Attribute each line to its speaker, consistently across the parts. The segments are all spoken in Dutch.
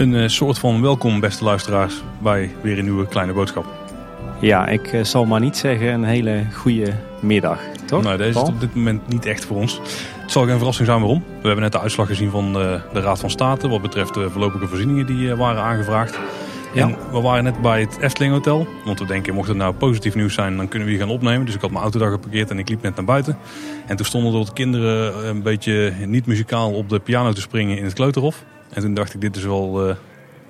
Speaker 1: Een uh, soort van welkom, beste luisteraars, bij weer een nieuwe kleine boodschap.
Speaker 2: Ja, ik uh, zal maar niet zeggen een hele goede middag, toch?
Speaker 1: Nee, deze
Speaker 2: Paul?
Speaker 1: is op dit moment niet echt voor ons. Het zal geen verrassing zijn waarom. We hebben net de uitslag gezien van uh, de Raad van State wat betreft de voorlopige voorzieningen die waren aangevraagd.
Speaker 2: Ja.
Speaker 1: En we waren net bij het Efteling Hotel. Want we denken, mocht het nou positief nieuws zijn, dan kunnen we hier gaan opnemen. Dus ik had mijn auto daar geparkeerd en ik liep net naar buiten. En toen stonden er wat kinderen een beetje niet muzikaal op de piano te springen in het kleuterhof. En toen dacht ik, dit is wel uh,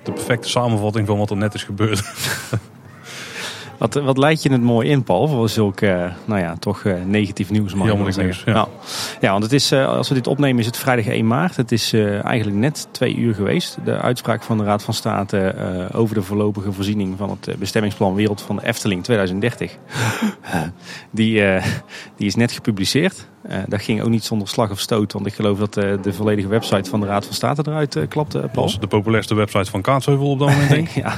Speaker 1: de perfecte samenvatting van wat er net is gebeurd.
Speaker 2: Wat, wat leid je het mooi in, Paul, voor zulk uh, nou ja, toch uh, negatief nieuws. Mag
Speaker 1: Jammer nieuws, ja.
Speaker 2: Nou, ja, want het is, uh, als we dit opnemen is het vrijdag 1 maart. Het is eigenlijk net twee uur geweest. De uitspraak van de Raad van State over de voorlopige voorziening van het bestemmingsplan Wereld van de Efteling 2030. die, die is net gepubliceerd. dat ging ook niet zonder slag of stoot, want ik geloof dat de volledige website van de Raad van State eruit klapte. Paul.
Speaker 1: Dat was de populairste website van Kaatsheuvel op dat moment, denk ik.
Speaker 2: ja.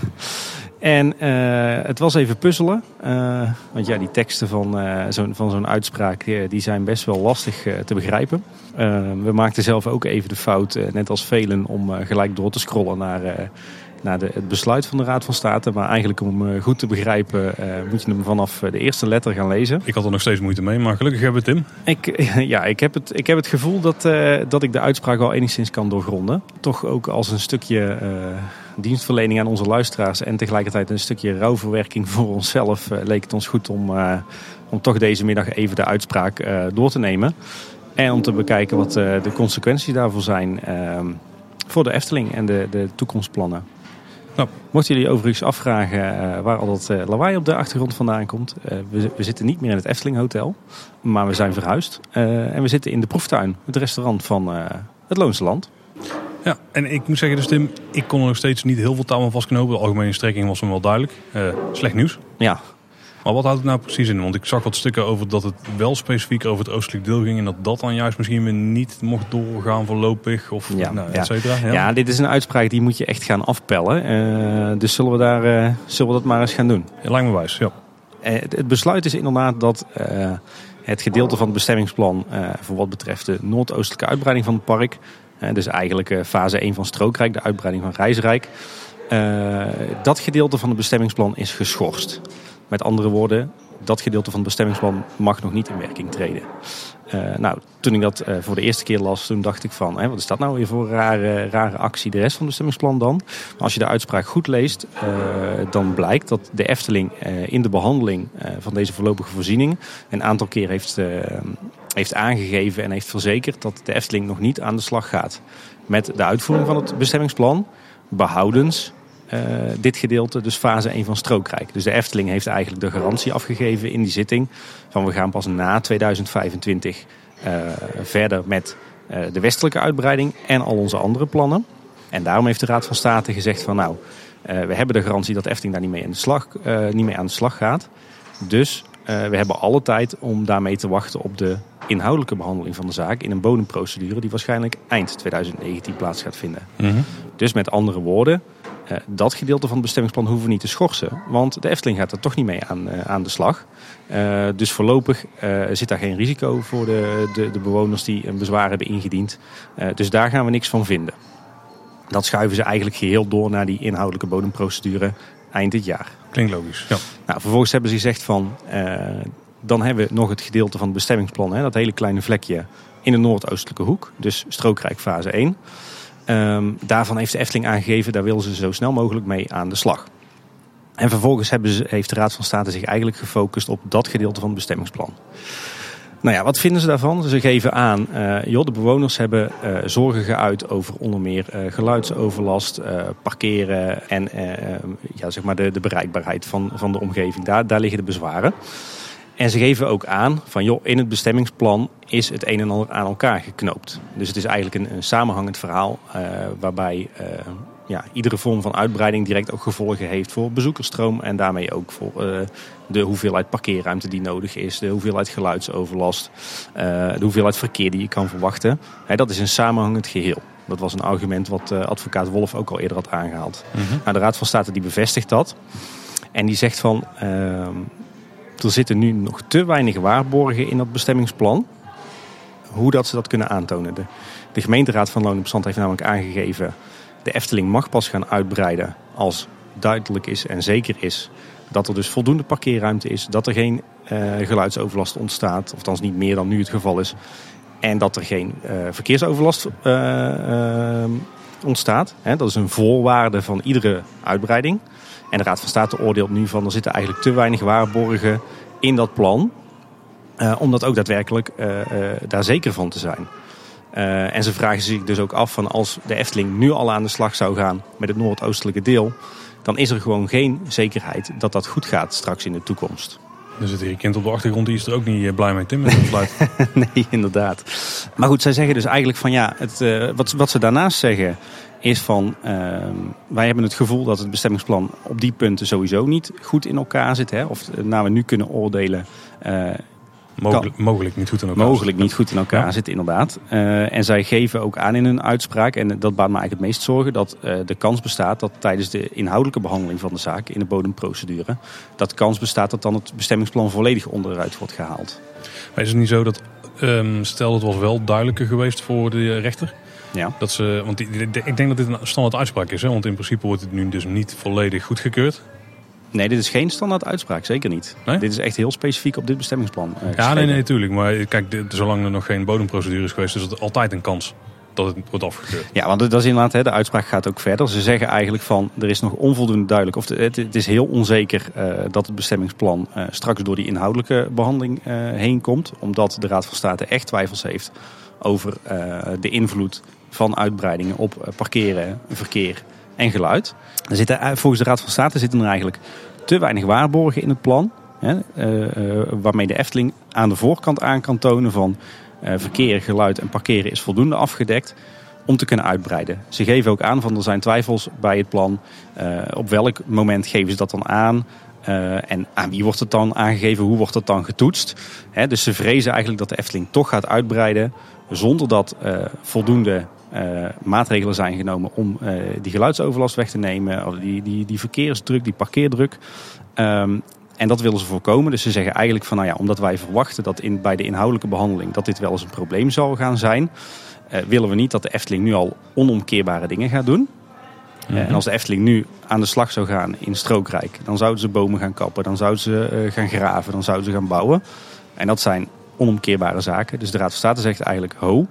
Speaker 2: En uh, het was even puzzelen. Uh, want ja, die teksten van, zo, van zo'n uitspraak die zijn best wel lastig te begrijpen. we maakten zelf ook even de fout, net als velen, om gelijk door te scrollen naar, naar de, het besluit van de Raad van State. Maar eigenlijk om goed te begrijpen moet je hem vanaf de eerste letter gaan lezen.
Speaker 1: Ik had er nog steeds moeite mee, maar gelukkig hebben we Tim.
Speaker 2: Ik, ja, ik heb het, ik heb het gevoel dat, dat ik de uitspraak wel enigszins kan doorgronden. Toch ook als een stukje dienstverlening aan onze luisteraars en tegelijkertijd een stukje rouwverwerking voor onszelf uh, leek het ons goed om, uh, om toch deze middag even de uitspraak uh, door te nemen. En om te bekijken wat de consequenties daarvoor zijn voor de Efteling en de, de toekomstplannen. Nou, mochten jullie overigens afvragen waar al dat lawaai op de achtergrond vandaan komt. We, we, zitten niet meer in het Efteling Hotel, maar we zijn verhuisd. en we zitten in de proeftuin, het restaurant van het Loonse Land.
Speaker 1: Ja, en ik moet zeggen, dus Tim, ik kon er nog steeds niet heel veel touw aan vastknopen. De algemene strekking was hem wel duidelijk. Uh, slecht nieuws.
Speaker 2: Ja.
Speaker 1: Maar wat houdt het nou precies in? Want ik zag wat stukken over dat het wel specifiek over het oostelijk deel ging. En dat dat dan juist misschien weer niet mocht doorgaan voorlopig. Of
Speaker 2: ja,
Speaker 1: nou,
Speaker 2: ja.
Speaker 1: et cetera.
Speaker 2: Ja. ja. dit is een uitspraak die moet je echt gaan afpellen. Uh, dus zullen we, daar, uh, zullen we dat maar eens gaan doen?
Speaker 1: Ja, lijkt me wijs, ja.
Speaker 2: Het besluit is inderdaad dat het gedeelte van het bestemmingsplan... voor wat betreft de noordoostelijke uitbreiding van het park... Dus eigenlijk fase 1 van Strookrijk, de uitbreiding van Reisrijk. Uh, dat gedeelte van het bestemmingsplan is geschorst. Met andere woorden, dat gedeelte van het bestemmingsplan mag nog niet in werking treden. Uh, nou, toen ik dat voor de eerste keer las, toen dacht ik van, hè, wat is dat nou weer voor een rare, rare actie, de rest van het bestemmingsplan dan? Maar als je de uitspraak goed leest, dan blijkt dat de Efteling in de behandeling van deze voorlopige voorziening een aantal keer heeft heeft aangegeven en heeft verzekerd dat de Efteling nog niet aan de slag gaat met de uitvoering van het bestemmingsplan, behoudens uh, dit gedeelte, dus fase 1 van Strookrijk. Dus de Efteling heeft eigenlijk de garantie afgegeven in die zitting van we gaan pas na 2025 uh, verder met uh, de westelijke uitbreiding en al onze andere plannen. En daarom heeft de Raad van State gezegd van nou, we hebben de garantie dat Efteling daar niet mee aan de slag, niet mee aan de slag gaat. Dus we hebben alle tijd om daarmee te wachten op de inhoudelijke behandeling van de zaak in een bodemprocedure die waarschijnlijk eind 2019 plaats gaat vinden.
Speaker 1: Mm -hmm.
Speaker 2: Dus met andere woorden, uh, dat gedeelte van het bestemmingsplan hoeven we niet te schorsen, want de Efteling gaat er toch niet mee aan, uh, aan de slag. Uh, dus voorlopig zit daar geen risico voor de, de, de bewoners die een bezwaar hebben ingediend. dus daar gaan we niks van vinden. Dat schuiven ze eigenlijk geheel door naar die inhoudelijke bodemprocedure eind dit jaar.
Speaker 1: Klinkt logisch, ja.
Speaker 2: Nou, vervolgens hebben ze gezegd van, dan hebben we nog het gedeelte van het bestemmingsplan, hè, dat hele kleine vlekje in de noordoostelijke hoek, dus strookrijk fase 1. Um, daarvan heeft de Efteling aangegeven, daar willen ze zo snel mogelijk mee aan de slag. En vervolgens ze, heeft de Raad van State zich eigenlijk gefocust op dat gedeelte van het bestemmingsplan. Nou ja, wat vinden ze daarvan? Ze geven aan, uh, joh, de bewoners hebben uh, zorgen geuit over onder meer uh, geluidsoverlast, parkeren en ja, zeg maar de, de bereikbaarheid van, van de omgeving. Daar, daar liggen de bezwaren. En ze geven ook aan van joh, in het bestemmingsplan is het een en ander aan elkaar geknoopt. Dus het is eigenlijk een, een samenhangend verhaal uh, waarbij uh, ja, iedere vorm van uitbreiding direct ook gevolgen heeft voor bezoekersstroom. En daarmee ook voor uh, de hoeveelheid parkeerruimte die nodig is, de hoeveelheid geluidsoverlast, de hoeveelheid verkeer die je kan verwachten. Dat is een samenhangend geheel. Dat was een argument wat advocaat Wolf ook al eerder had aangehaald.
Speaker 1: Mm -hmm.
Speaker 2: nou, de Raad van State die bevestigt dat. En die zegt van er zitten nu nog te weinig waarborgen in dat bestemmingsplan. Hoe dat ze dat kunnen aantonen. De, gemeenteraad van Loon en Bestand heeft namelijk aangegeven... de Efteling mag pas gaan uitbreiden als duidelijk is en zeker is... dat er dus voldoende parkeerruimte is, dat er geen uh, geluidsoverlast ontstaat... althans niet meer dan nu het geval is... en dat er geen uh, verkeersoverlast uh, ontstaat. Dat is een voorwaarde van iedere uitbreiding... En de Raad van State oordeelt nu van er zitten eigenlijk te weinig waarborgen in dat plan. Uh, om dat ook daadwerkelijk uh, uh, daar zeker van te zijn. en ze vragen zich dus ook af van als de Efteling nu al aan de slag zou gaan met het noordoostelijke deel. Dan is er gewoon geen zekerheid dat dat goed gaat straks in de toekomst.
Speaker 1: Er zit hier kind op de achtergrond, die is er ook niet blij mee, Tim, met het
Speaker 2: nee, inderdaad. Maar goed, zij zeggen dus eigenlijk van ja, het, wat, wat ze daarnaast zeggen is van uh, wij hebben het gevoel dat het bestemmingsplan op die punten sowieso niet goed in elkaar zit. Hè? Of nou we nu kunnen oordelen. Uh,
Speaker 1: mogelijk, mogelijk, niet goed in elkaar
Speaker 2: Mogelijk niet goed in elkaar ja. zit, inderdaad. Uh, en zij geven ook aan in hun uitspraak, en dat baat me eigenlijk het meest zorgen, dat de kans bestaat dat tijdens de inhoudelijke behandeling van de zaak in de bodemprocedure, dat kans bestaat dat dan het bestemmingsplan volledig onderuit wordt gehaald.
Speaker 1: Maar is het niet zo dat, um, stel het was wel duidelijker geweest voor de rechter,
Speaker 2: ja.
Speaker 1: Dat ze, want die, ik denk dat dit een standaard uitspraak is. Hè? Want in principe wordt het nu dus niet volledig goedgekeurd.
Speaker 2: Nee, dit is geen standaard uitspraak, zeker niet.
Speaker 1: Nee?
Speaker 2: Dit is echt heel specifiek op dit bestemmingsplan. Uh,
Speaker 1: ja, nee, nee, natuurlijk. Maar kijk, dit, zolang er nog geen bodemprocedure is geweest, is het altijd een kans dat het wordt afgekeurd.
Speaker 2: Ja, want dat is inderdaad, hè, de uitspraak gaat ook verder. Ze zeggen eigenlijk van, er is nog onvoldoende duidelijk, of het, het is heel onzeker uh, dat het bestemmingsplan uh, straks door die inhoudelijke behandeling heen komt. Omdat de Raad van State echt twijfels heeft over de invloed van uitbreidingen op parkeren, verkeer en geluid. Er zitten, volgens de Raad van State zitten er eigenlijk te weinig waarborgen in het plan. Hè, uh, waarmee de Efteling aan de voorkant aan kan tonen van verkeer, geluid en parkeren is voldoende afgedekt om te kunnen uitbreiden. Ze geven ook aan van er zijn twijfels bij het plan. Op welk moment geven ze dat dan aan? En aan wie wordt het dan aangegeven? Hoe wordt het dan getoetst? Dus ze vrezen eigenlijk dat de Efteling toch gaat uitbreiden zonder dat voldoende uh, maatregelen zijn genomen om uh, die geluidsoverlast weg te nemen, of die, die, die verkeersdruk, die parkeerdruk. Um, en dat willen ze voorkomen. Dus ze zeggen eigenlijk van, nou ja, omdat wij verwachten dat in, bij de inhoudelijke behandeling dat dit wel eens een probleem zal gaan zijn, uh, willen we niet dat de Efteling nu al onomkeerbare dingen gaat doen. Mm -hmm. En als de Efteling nu aan de slag zou gaan in Strookrijk, dan zouden ze bomen gaan kappen, dan zouden ze gaan graven, dan zouden ze gaan bouwen. En dat zijn onomkeerbare zaken. Dus de Raad van State zegt eigenlijk, ho,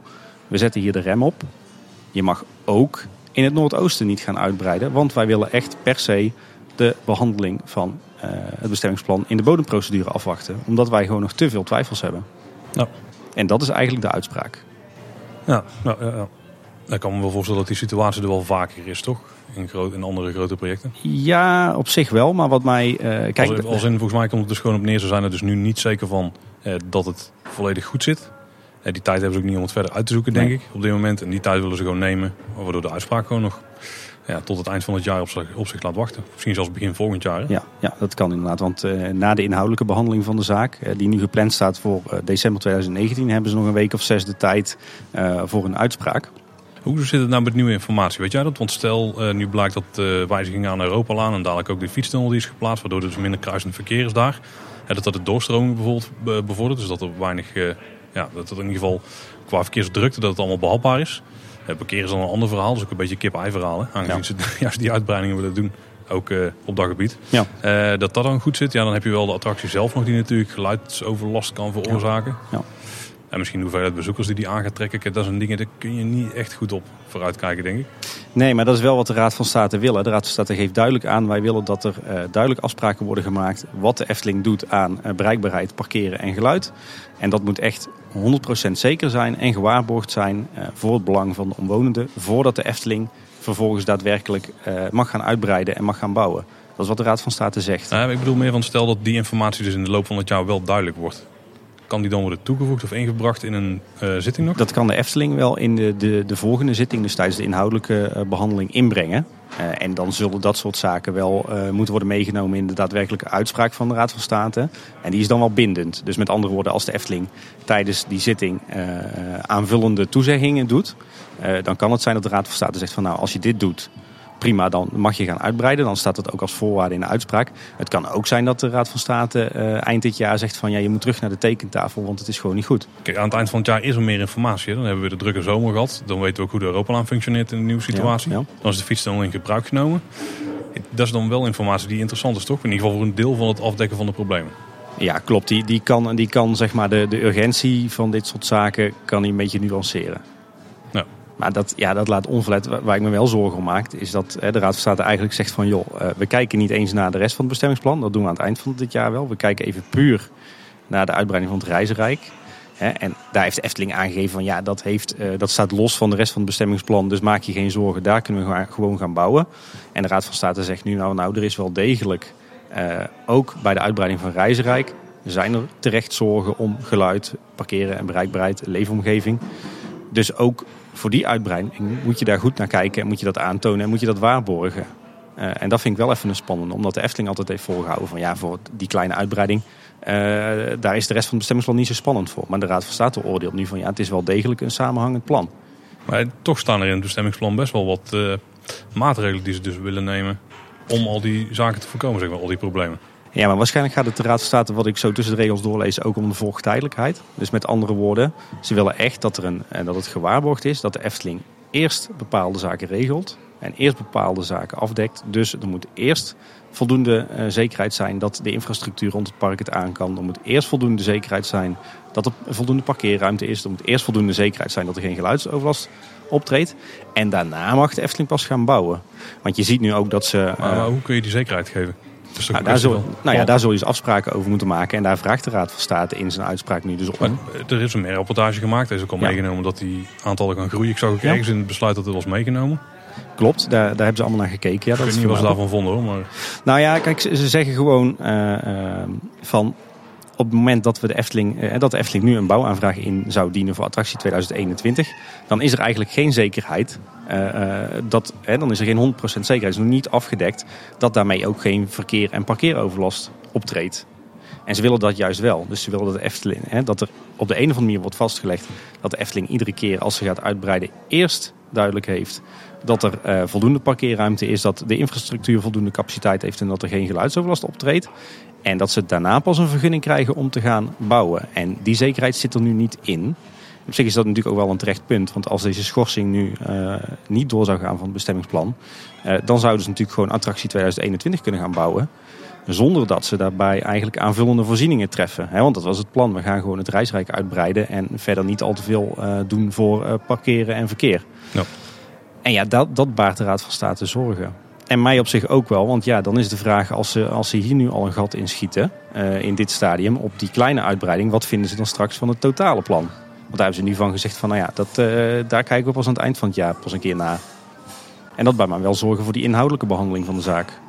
Speaker 2: we zetten hier de rem op. Je mag ook in het Noordoosten niet gaan uitbreiden, want wij willen echt per se de behandeling van uh, het bestemmingsplan in de bodemprocedure afwachten, omdat wij gewoon nog te veel twijfels hebben.
Speaker 1: Ja.
Speaker 2: En dat is eigenlijk de uitspraak.
Speaker 1: Ja, nou, ja, ja. Ik kan me wel voorstellen dat die situatie er wel vaker is, toch? In, groot, in andere grote projecten?
Speaker 2: Ja, op zich wel. Maar wat mij... Uh, kijk,
Speaker 1: als, als in, volgens mij komt het dus gewoon op neer. Ze zijn er dus nu niet zeker van uh, dat het volledig goed zit. Uh, die tijd hebben ze ook niet om het verder uit te zoeken, denk nee. ik, op dit moment. En die tijd willen ze gewoon nemen. Waardoor de uitspraak gewoon nog ja, tot het eind van het jaar op zich, op zich laat wachten. Misschien zelfs begin volgend jaar. Hè?
Speaker 2: Ja, ja, dat kan inderdaad. Want uh, na de inhoudelijke behandeling van de zaak, uh, die nu gepland staat voor uh, december 2019, hebben ze nog een week of zes de tijd voor een uitspraak.
Speaker 1: Hoe zit het nou met nieuwe informatie? Weet jij dat? Want stel, nu blijkt dat de wijzigingen aan Europa aan en dadelijk ook de fietstunnel die is geplaatst, waardoor er dus minder kruisend verkeer is daar. dat dat de doorstroming bijvoorbeeld bevordert, dus dat er weinig, ja, dat er in ieder geval qua verkeersdrukte dat het allemaal behapbaar is. Het parkeren is dan een ander verhaal, dus ook een beetje kip-ei verhaal. Hè? Aangezien ja. ze juist die uitbreidingen willen doen, ook uh, op dat gebied.
Speaker 2: Ja.
Speaker 1: Uh, dat dat dan goed zit, ja, dan heb je wel de attractie zelf nog die natuurlijk geluidsoverlast kan veroorzaken.
Speaker 2: Ja.
Speaker 1: En misschien de hoeveelheid bezoekers die die aan gaat trekken. Dat zijn dingen, daar kun je niet echt goed op vooruitkijken, denk ik.
Speaker 2: Nee, maar dat is wel wat de Raad van State wil. De Raad van State geeft duidelijk aan, wij willen dat er uh, duidelijk afspraken worden gemaakt wat de Efteling doet aan uh, bereikbaarheid, parkeren en geluid. En dat moet echt 100% zeker zijn en gewaarborgd zijn uh, voor het belang van de omwonenden. Voordat de Efteling vervolgens daadwerkelijk mag gaan uitbreiden en mag gaan bouwen. Dat is wat de Raad van State zegt.
Speaker 1: Ik bedoel meer van stel dat die informatie dus in de loop van het jaar wel duidelijk wordt kan die dan worden toegevoegd of ingebracht in een uh, zitting nog?
Speaker 2: Dat kan de Efteling wel in de, de, de volgende zitting, dus tijdens de inhoudelijke uh, behandeling, inbrengen. Uh, en dan zullen dat soort zaken wel moeten worden meegenomen in de daadwerkelijke uitspraak van de Raad van State. En die is dan wel bindend. Dus met andere woorden, als de Efteling tijdens die zitting aanvullende toezeggingen doet, dan kan het zijn dat de Raad van State zegt van nou, als je dit doet, prima, dan mag je gaan uitbreiden. Dan staat het ook als voorwaarde in de uitspraak. Het kan ook zijn dat de Raad van State uh, eind dit jaar zegt van ja, je moet terug naar de tekentafel, want het is gewoon niet goed.
Speaker 1: Kijk, aan het eind van het jaar is er meer informatie. Dan hebben we de drukke zomer gehad. Dan weten we ook hoe de Europalaan functioneert in de nieuwe situatie. Dan is de fiets dan in gebruik genomen. Dat is dan wel informatie die interessant is, toch? In ieder geval voor een deel van het afdekken van de problemen.
Speaker 2: Ja, klopt. Die, die kan, die kan zeg maar de, de urgentie van dit soort zaken kan die een beetje nuanceren. Maar dat, ja, dat laat onverlet. Waar ik me wel zorgen om maak, is dat de Raad van State eigenlijk zegt van joh, uh, we kijken niet eens naar de rest van het bestemmingsplan. Dat doen we aan het eind van dit jaar wel. We kijken even puur naar de uitbreiding van het reizenrijk. En daar heeft de Efteling aangegeven van ja, dat, heeft, uh, dat staat los van de rest van het bestemmingsplan. Dus maak je geen zorgen, daar kunnen we gewoon gaan bouwen. En de Raad van State zegt nu nou, nou er is wel degelijk uh, ook bij de uitbreiding van Reizenrijk zijn er terecht zorgen om geluid, parkeren en bereikbaarheid, leefomgeving. Dus ook voor die uitbreiding moet je daar goed naar kijken en moet je dat aantonen en moet je dat waarborgen. Uh, en dat vind ik wel even een spannende, omdat de Efteling altijd heeft volgehouden van ja, voor die kleine uitbreiding, uh, daar is de rest van het bestemmingsplan niet zo spannend voor. Maar de Raad van State oordeelt nu van ja, het is wel degelijk een samenhangend plan.
Speaker 1: Maar toch staan er in het bestemmingsplan best wel wat uh, maatregelen die ze dus willen nemen om al die zaken te voorkomen, zeg maar, al die problemen.
Speaker 2: Ja, maar waarschijnlijk gaat het de Raad van State, wat ik zo tussen de regels doorlees, ook om de volgtijdelijkheid. Dus met andere woorden, ze willen echt dat, er een, dat het gewaarborgd is dat de Efteling eerst bepaalde zaken regelt en eerst bepaalde zaken afdekt. Dus er moet eerst voldoende uh, zekerheid zijn dat de infrastructuur rond het park het aan kan. Er moet eerst voldoende zekerheid zijn dat er voldoende parkeerruimte is. Er moet eerst voldoende zekerheid zijn dat er geen geluidsoverlast optreedt. En daarna mag de Efteling pas gaan bouwen. Want je ziet nu ook dat ze... Uh,
Speaker 1: maar, maar hoe kun je die zekerheid geven?
Speaker 2: Nou, daar, zul, nou ja, daar zul je dus afspraken over moeten maken. En daar vraagt de Raad van State in zijn uitspraak nu dus om.
Speaker 1: Maar er is een rapportage gemaakt. Er is ook al ja. meegenomen dat die aantallen gaan groeien. Ik zag ook ergens in het besluit dat het was meegenomen.
Speaker 2: Klopt, daar, daar hebben ze allemaal naar gekeken. Ja,
Speaker 1: dat ik weet niet wat ze daarvan vonden hoor. Maar...
Speaker 2: Nou ja, kijk, ze, ze zeggen gewoon uh, uh, van op het moment dat, we de Efteling, uh, dat de Efteling nu een bouwaanvraag in zou dienen voor attractie 2021, dan is er eigenlijk geen zekerheid. Uh, uh, dat, dan is er geen 100% zekerheid, is nog niet afgedekt, dat daarmee ook geen verkeer en parkeeroverlast optreedt. En ze willen dat juist wel. Dus ze willen dat de Efteling, hè, dat er op de een of andere manier wordt vastgelegd dat de Efteling iedere keer als ze gaat uitbreiden eerst duidelijk heeft dat er uh, voldoende parkeerruimte is, dat de infrastructuur voldoende capaciteit heeft en dat er geen geluidsoverlast optreedt. En dat ze daarna pas een vergunning krijgen om te gaan bouwen. En die zekerheid zit er nu niet in. Op zich is dat natuurlijk ook wel een terecht punt. Want als deze schorsing nu uh, niet door zou gaan van het bestemmingsplan, uh, dan zouden ze natuurlijk gewoon attractie 2021 kunnen gaan bouwen. Zonder dat ze daarbij eigenlijk aanvullende voorzieningen treffen. He, want dat was het plan. We gaan gewoon het reisrijk uitbreiden en verder niet al te veel uh, doen voor parkeren en verkeer.
Speaker 1: Ja.
Speaker 2: En ja, dat, dat baart de Raad van State zorgen. En mij op zich ook wel, want ja, dan is de vraag als ze, als ze hier nu al een gat in schieten, uh, in dit stadium, op die kleine uitbreiding, wat vinden ze dan straks van het totale plan? Want daar hebben ze nu van gezegd van, nou ja, dat, daar kijken we pas aan het eind van het jaar pas een keer naar. En dat baart mij wel zorgen voor die inhoudelijke behandeling van de zaak.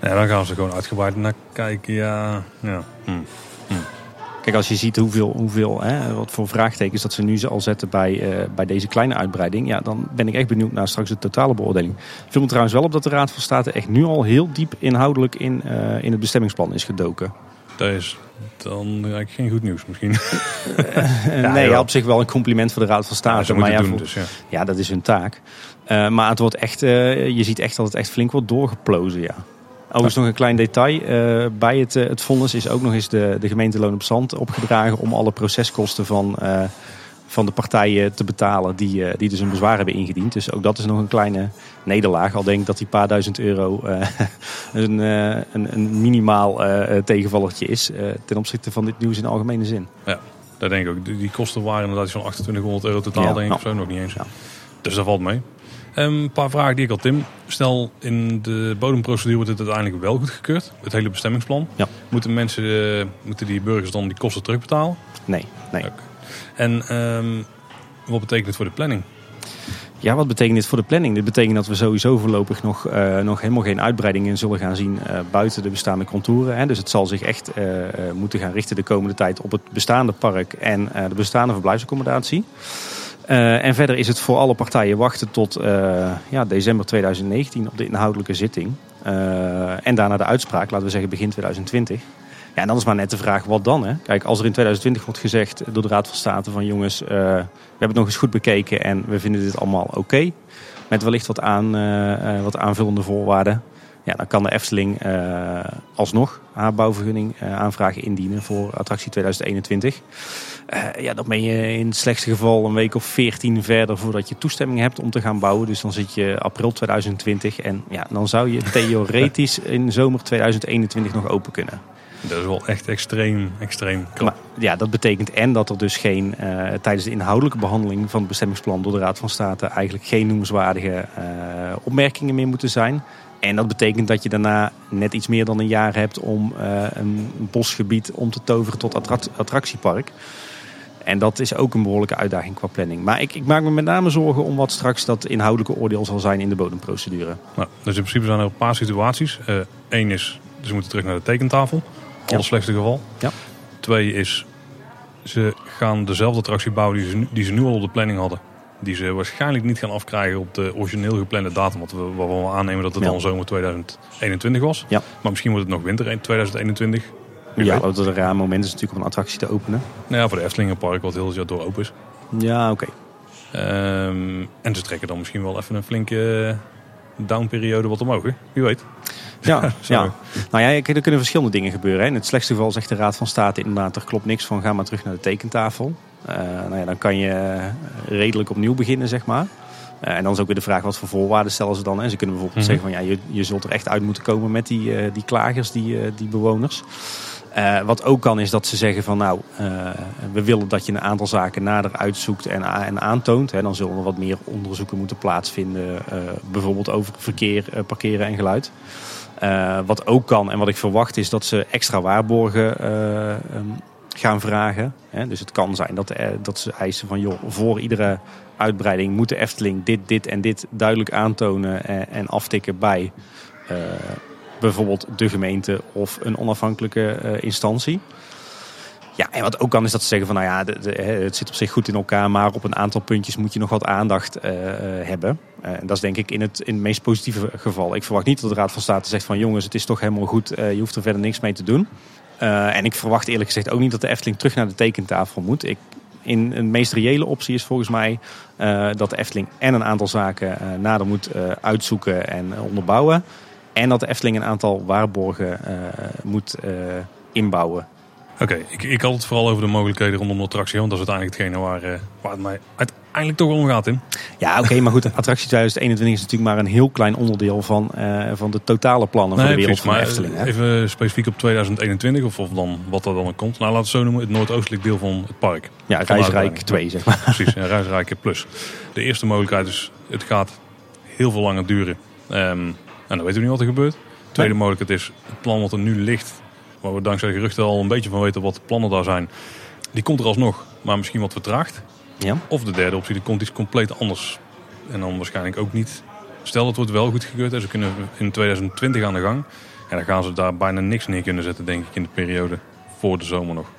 Speaker 1: Ja, dan gaan ze gewoon uitgebreid naar kijken, ja. ja. Hm. Hm.
Speaker 2: Kijk, als je ziet hoeveel, hoeveel hè, wat voor vraagtekens dat ze nu al zetten bij, uh, bij deze kleine uitbreiding, ja, dan ben ik echt benieuwd naar straks de totale beoordeling. Ik viel me trouwens wel op dat de Raad van State echt nu al heel diep inhoudelijk in, uh, in het bestemmingsplan is gedoken.
Speaker 1: Dat is dan eigenlijk geen goed nieuws misschien.
Speaker 2: ja, nee, ja, op zich wel een compliment voor de Raad van State.
Speaker 1: Ja,
Speaker 2: maar ja,
Speaker 1: doen,
Speaker 2: voor,
Speaker 1: dus, ja.
Speaker 2: ja, dat is hun taak. maar het wordt echt, je ziet echt dat het echt flink wordt doorgeplozen, ja. Overigens nog een klein detail. Uh, bij het, uh, het vonnis is ook nog eens de, de gemeente Loon op Zand opgedragen om alle proceskosten van, uh, van de partijen te betalen die, die dus een bezwaar hebben ingediend. Dus ook dat is nog een kleine nederlaag. Al denk ik dat die paar duizend euro een, een, een, minimaal tegenvallertje is ten opzichte van dit nieuws in algemene zin.
Speaker 1: Ja, dat denk ik ook. Die kosten waren inderdaad zo'n 2800 euro totaal, ja, denk ik. Nou, of zo, nog niet eens. Ja. Dus dat valt mee. Een paar vragen die ik had, Tim. Stel, in de bodemprocedure wordt het uiteindelijk wel goedgekeurd. Het hele bestemmingsplan.
Speaker 2: Ja.
Speaker 1: Moeten, mensen, uh, moeten die burgers dan die kosten terugbetalen?
Speaker 2: Nee. nee.
Speaker 1: Okay. En um, wat betekent dit voor de planning?
Speaker 2: Ja, wat betekent dit voor de planning? Dit betekent dat we sowieso voorlopig nog, uh, nog helemaal geen uitbreidingen zullen gaan zien uh, buiten de bestaande contouren. Hè. Dus het zal zich echt uh, moeten gaan richten de komende tijd op het bestaande park en de bestaande verblijfsaccommodatie. Uh, en verder is het voor alle partijen wachten tot uh, ja, december 2019 op de inhoudelijke zitting. Uh, en daarna de uitspraak, laten we zeggen begin 2020. Ja, en dan is maar net de vraag, wat dan? Hè? Kijk, als er in 2020 wordt gezegd door de Raad van State van jongens, we hebben het nog eens goed bekeken en we vinden dit allemaal oké. Met wellicht wat, aan, wat aanvullende voorwaarden. Ja, dan kan de Efteling uh, alsnog haar bouwvergunning uh, aanvragen indienen voor attractie 2021. ja, dan ben je in het slechtste geval een week of 14 verder voordat je toestemming hebt om te gaan bouwen. Dus dan zit je april 2020 en ja, dan zou je theoretisch in zomer 2021 nog open kunnen.
Speaker 1: Dat is wel echt extreem, extreem
Speaker 2: ja, dat betekent en dat er dus geen, uh, tijdens de inhoudelijke behandeling van het bestemmingsplan door de Raad van State eigenlijk geen noemenswaardige uh, opmerkingen meer moeten zijn. En dat betekent dat je daarna net iets meer dan een jaar hebt om uh, een bosgebied om te toveren tot attract attractiepark. En dat is ook een behoorlijke uitdaging qua planning. Maar ik, ik, maak me met name zorgen om wat straks dat inhoudelijke oordeel zal zijn in de bodemprocedure.
Speaker 1: Nou, dus in principe zijn er een paar situaties. Eén is, ze moeten terug naar de tekentafel. Ja. slechtste geval.
Speaker 2: Ja.
Speaker 1: Twee is, ze gaan dezelfde attractie bouwen die ze, nu, die ze nu al op de planning hadden. Die ze waarschijnlijk niet gaan afkrijgen op de origineel geplande datum. Want we, waarvan we aannemen dat het ja. al zomer 2021 was.
Speaker 2: Ja.
Speaker 1: Maar misschien wordt het nog winter 2021.
Speaker 2: Wie ja, dat een raar moment is natuurlijk om een attractie te openen.
Speaker 1: Nou ja, voor de Eftelingenpark wat heel het jaar door open is.
Speaker 2: Ja, oké.
Speaker 1: Okay. Um, en ze trekken dan misschien wel even een flinke downperiode wat omhoog. Hè? Wie weet.
Speaker 2: Ja, ja. nou ja, er kunnen verschillende dingen gebeuren. Hè. In het slechtste geval zegt de Raad van State inderdaad, er klopt niks van, ga maar terug naar de tekentafel. Uh, nou ja, dan kan je redelijk opnieuw beginnen, zeg maar. Uh, en dan is ook weer de vraag, wat voor voorwaarden stellen ze dan? En ze kunnen bijvoorbeeld mm -hmm. zeggen van, ja, je, je zult er echt uit moeten komen met die, uh, die klagers, die, die bewoners. Uh, wat ook kan is dat ze zeggen van nou, uh, we willen dat je een aantal zaken nader uitzoekt en, en aantoont. Hè. Dan zullen er wat meer onderzoeken moeten plaatsvinden. Uh, bijvoorbeeld over verkeer, parkeren en geluid. wat ook kan en wat ik verwacht is dat ze extra waarborgen um, gaan vragen. Hè. Dus het kan zijn dat, dat ze eisen van joh, voor iedere uitbreiding moet de Efteling dit, dit en dit duidelijk aantonen en, en aftikken bij bijvoorbeeld de gemeente of een onafhankelijke uh, instantie. Ja, en wat ook kan is dat ze zeggen van nou ja, de, het zit op zich goed in elkaar, maar op een aantal puntjes moet je nog wat aandacht uh, hebben. Uh, en dat is denk ik in het, in het meest positieve geval. Ik verwacht niet dat de Raad van State zegt van jongens, het is toch helemaal goed, je hoeft er verder niks mee te doen. en ik verwacht eerlijk gezegd ook niet dat de Efteling terug naar de tekentafel moet. Ik, in een meest reële optie is volgens mij dat de Efteling en een aantal zaken nader moet uitzoeken en onderbouwen. En dat de Efteling een aantal waarborgen uh, moet uh, inbouwen.
Speaker 1: Oké, okay, ik, ik had het vooral over de mogelijkheden rondom de attractie. Want dat is uiteindelijk hetgene waar, uh, waar het mij uiteindelijk toch om gaat, in.
Speaker 2: Ja, oké, okay, maar goed, attractie 2021 is natuurlijk maar een heel klein onderdeel van, van de totale plannen nee, voor de wereld precies, van de Efteling. Hè?
Speaker 1: Even specifiek op 2021, of, of dan wat er dan komt. Nou, laten we het zo noemen, het noordoostelijk deel van het park.
Speaker 2: Ja, Reisrijk 2, zeg maar.
Speaker 1: Precies, Reisrijk plus. De eerste mogelijkheid is, het gaat heel veel langer duren. Um, dan weten we niet wat er gebeurt. Tweede mogelijkheid is het plan wat er nu ligt, waar we dankzij de geruchten al een beetje van weten wat de plannen daar zijn. Die komt er alsnog, maar misschien wat vertraagd.
Speaker 2: Ja.
Speaker 1: Of de derde optie, er komt iets compleet anders. En dan waarschijnlijk ook niet. Stel dat wordt wel goed gekeurd en ze kunnen in 2020 aan de gang. En dan gaan ze daar bijna niks neer kunnen zetten, denk ik, in de periode voor de zomer nog.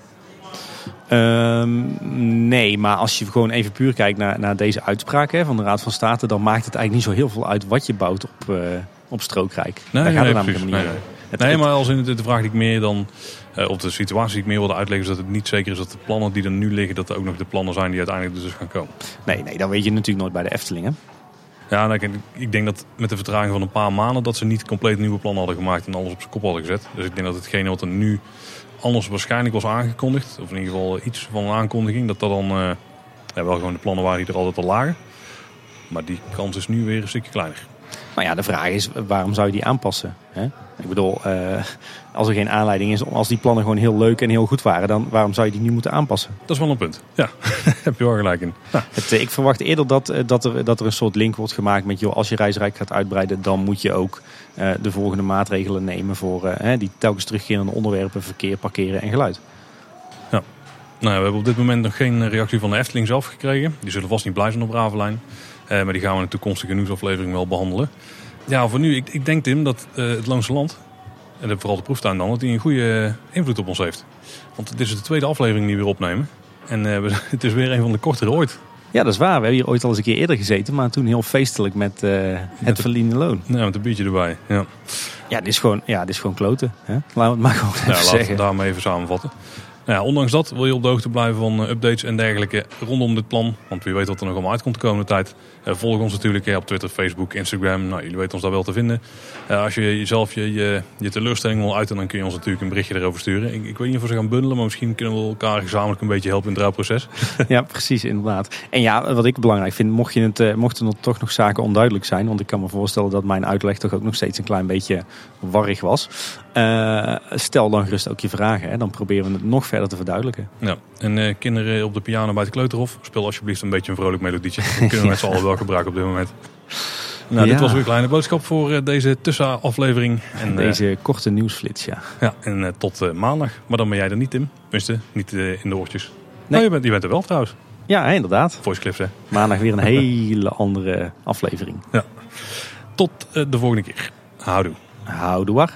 Speaker 2: Um, nee, maar als je gewoon even puur kijkt naar, naar deze uitspraak hè, van de Raad van State, dan maakt het eigenlijk niet zo heel veel uit wat je bouwt op, uh, op Strookrijk.
Speaker 1: Nee, Daar gaat nee, het namelijk niet nee, nee. Het, nee, maar als in de, vraag die ik meer dan, uh, of de situatie die ik meer wilde uitleggen, is dat het niet zeker is dat de plannen die er nu liggen, dat er ook nog de plannen zijn die uiteindelijk dus gaan komen.
Speaker 2: Nee, nee, dan weet je natuurlijk nooit bij de Efteling. Hè?
Speaker 1: Ja, nou, ik denk dat met de vertraging van een paar maanden dat ze niet compleet nieuwe plannen hadden gemaakt en alles op zijn kop hadden gezet. Dus ik denk dat hetgene wat er nu anders waarschijnlijk was aangekondigd, of in ieder geval iets van een aankondiging, dat dat dan uh, ja, wel gewoon de plannen waren die er altijd al lagen. Maar die kans is nu weer een stukje kleiner.
Speaker 2: Nou ja, de vraag is, waarom zou je die aanpassen? Hè? Ik bedoel, uh, als er geen aanleiding is, als die plannen gewoon heel leuk en heel goed waren, dan waarom zou je die nu moeten aanpassen?
Speaker 1: Dat is wel een punt. Ja, heb je wel gelijk in. Ja.
Speaker 2: Het, ik verwacht eerder dat, dat, er, dat er een soort link wordt gemaakt met, joh, als je reisrijk gaat uitbreiden, dan moet je ook uh, de volgende maatregelen nemen voor uh, die telkens terugkerende onderwerpen, verkeer, parkeren en geluid.
Speaker 1: Ja. Nou, we hebben op dit moment nog geen reactie van de Efteling zelf gekregen. Die zullen vast niet blij zijn op Ravelijn. Uh, maar die gaan we in de toekomstige nieuwsaflevering wel behandelen. Ja, voor nu, ik, ik denk Tim dat uh, het Loonse Land, en vooral de proeftuin dan, dat die een goede invloed op ons heeft. Want dit is de tweede aflevering die we weer opnemen. En het is weer een van de kortere ooit.
Speaker 2: Ja, dat is waar. We hebben hier ooit al eens een keer eerder gezeten, maar toen heel feestelijk met uh, het verdiende loon.
Speaker 1: Ja, met een biertje erbij. Ja,
Speaker 2: ja dit is gewoon, ja, dit is gewoon kloten. Hè? Laten we het maar gewoon even
Speaker 1: ja,
Speaker 2: zeggen.
Speaker 1: Laten we daarmee even samenvatten. Ja, ondanks dat wil je op de hoogte blijven van eh, updates en dergelijke rondom dit plan. Want wie weet wat er nog allemaal uitkomt de komende tijd. Uh, volg ons natuurlijk op Twitter, Facebook, Instagram. Nou, jullie weten ons daar wel te vinden. Uh, als je jezelf je, je, je, teleurstelling wil uiten, dan kun je ons natuurlijk een berichtje erover sturen. Ik, ik weet niet of we ze gaan bundelen, maar misschien kunnen we elkaar gezamenlijk een beetje helpen in het rouwproces.
Speaker 2: ja, precies, inderdaad. En ja, wat ik belangrijk vind, mocht je het, mochten er toch nog zaken onduidelijk zijn. Want ik kan me voorstellen dat mijn uitleg toch ook nog steeds een klein beetje warrig was. stel dan gerust ook je vragen. Hè. Dan proberen we het nog verder te verduidelijken.
Speaker 1: Ja, en uh, kinderen op de piano bij het kleuterhof, speel alsjeblieft een beetje een vrolijk melodietje. Dat kunnen we met z'n allen wel gebruiken op dit moment. Nou, dit was weer een kleine boodschap voor uh, deze tussenaflevering.
Speaker 2: En, deze uh, korte nieuwsflits, ja.
Speaker 1: Ja, en tot maandag. Maar dan ben jij er niet, Tim. Tenminste, niet in de oortjes. Nee. Oh, je, bent, je bent er wel trouwens.
Speaker 2: Ja, inderdaad.
Speaker 1: Voice clips, hè.
Speaker 2: Maandag weer een hele andere aflevering.
Speaker 1: Ja. Tot de volgende keer. Houdoe.
Speaker 2: Houdoe.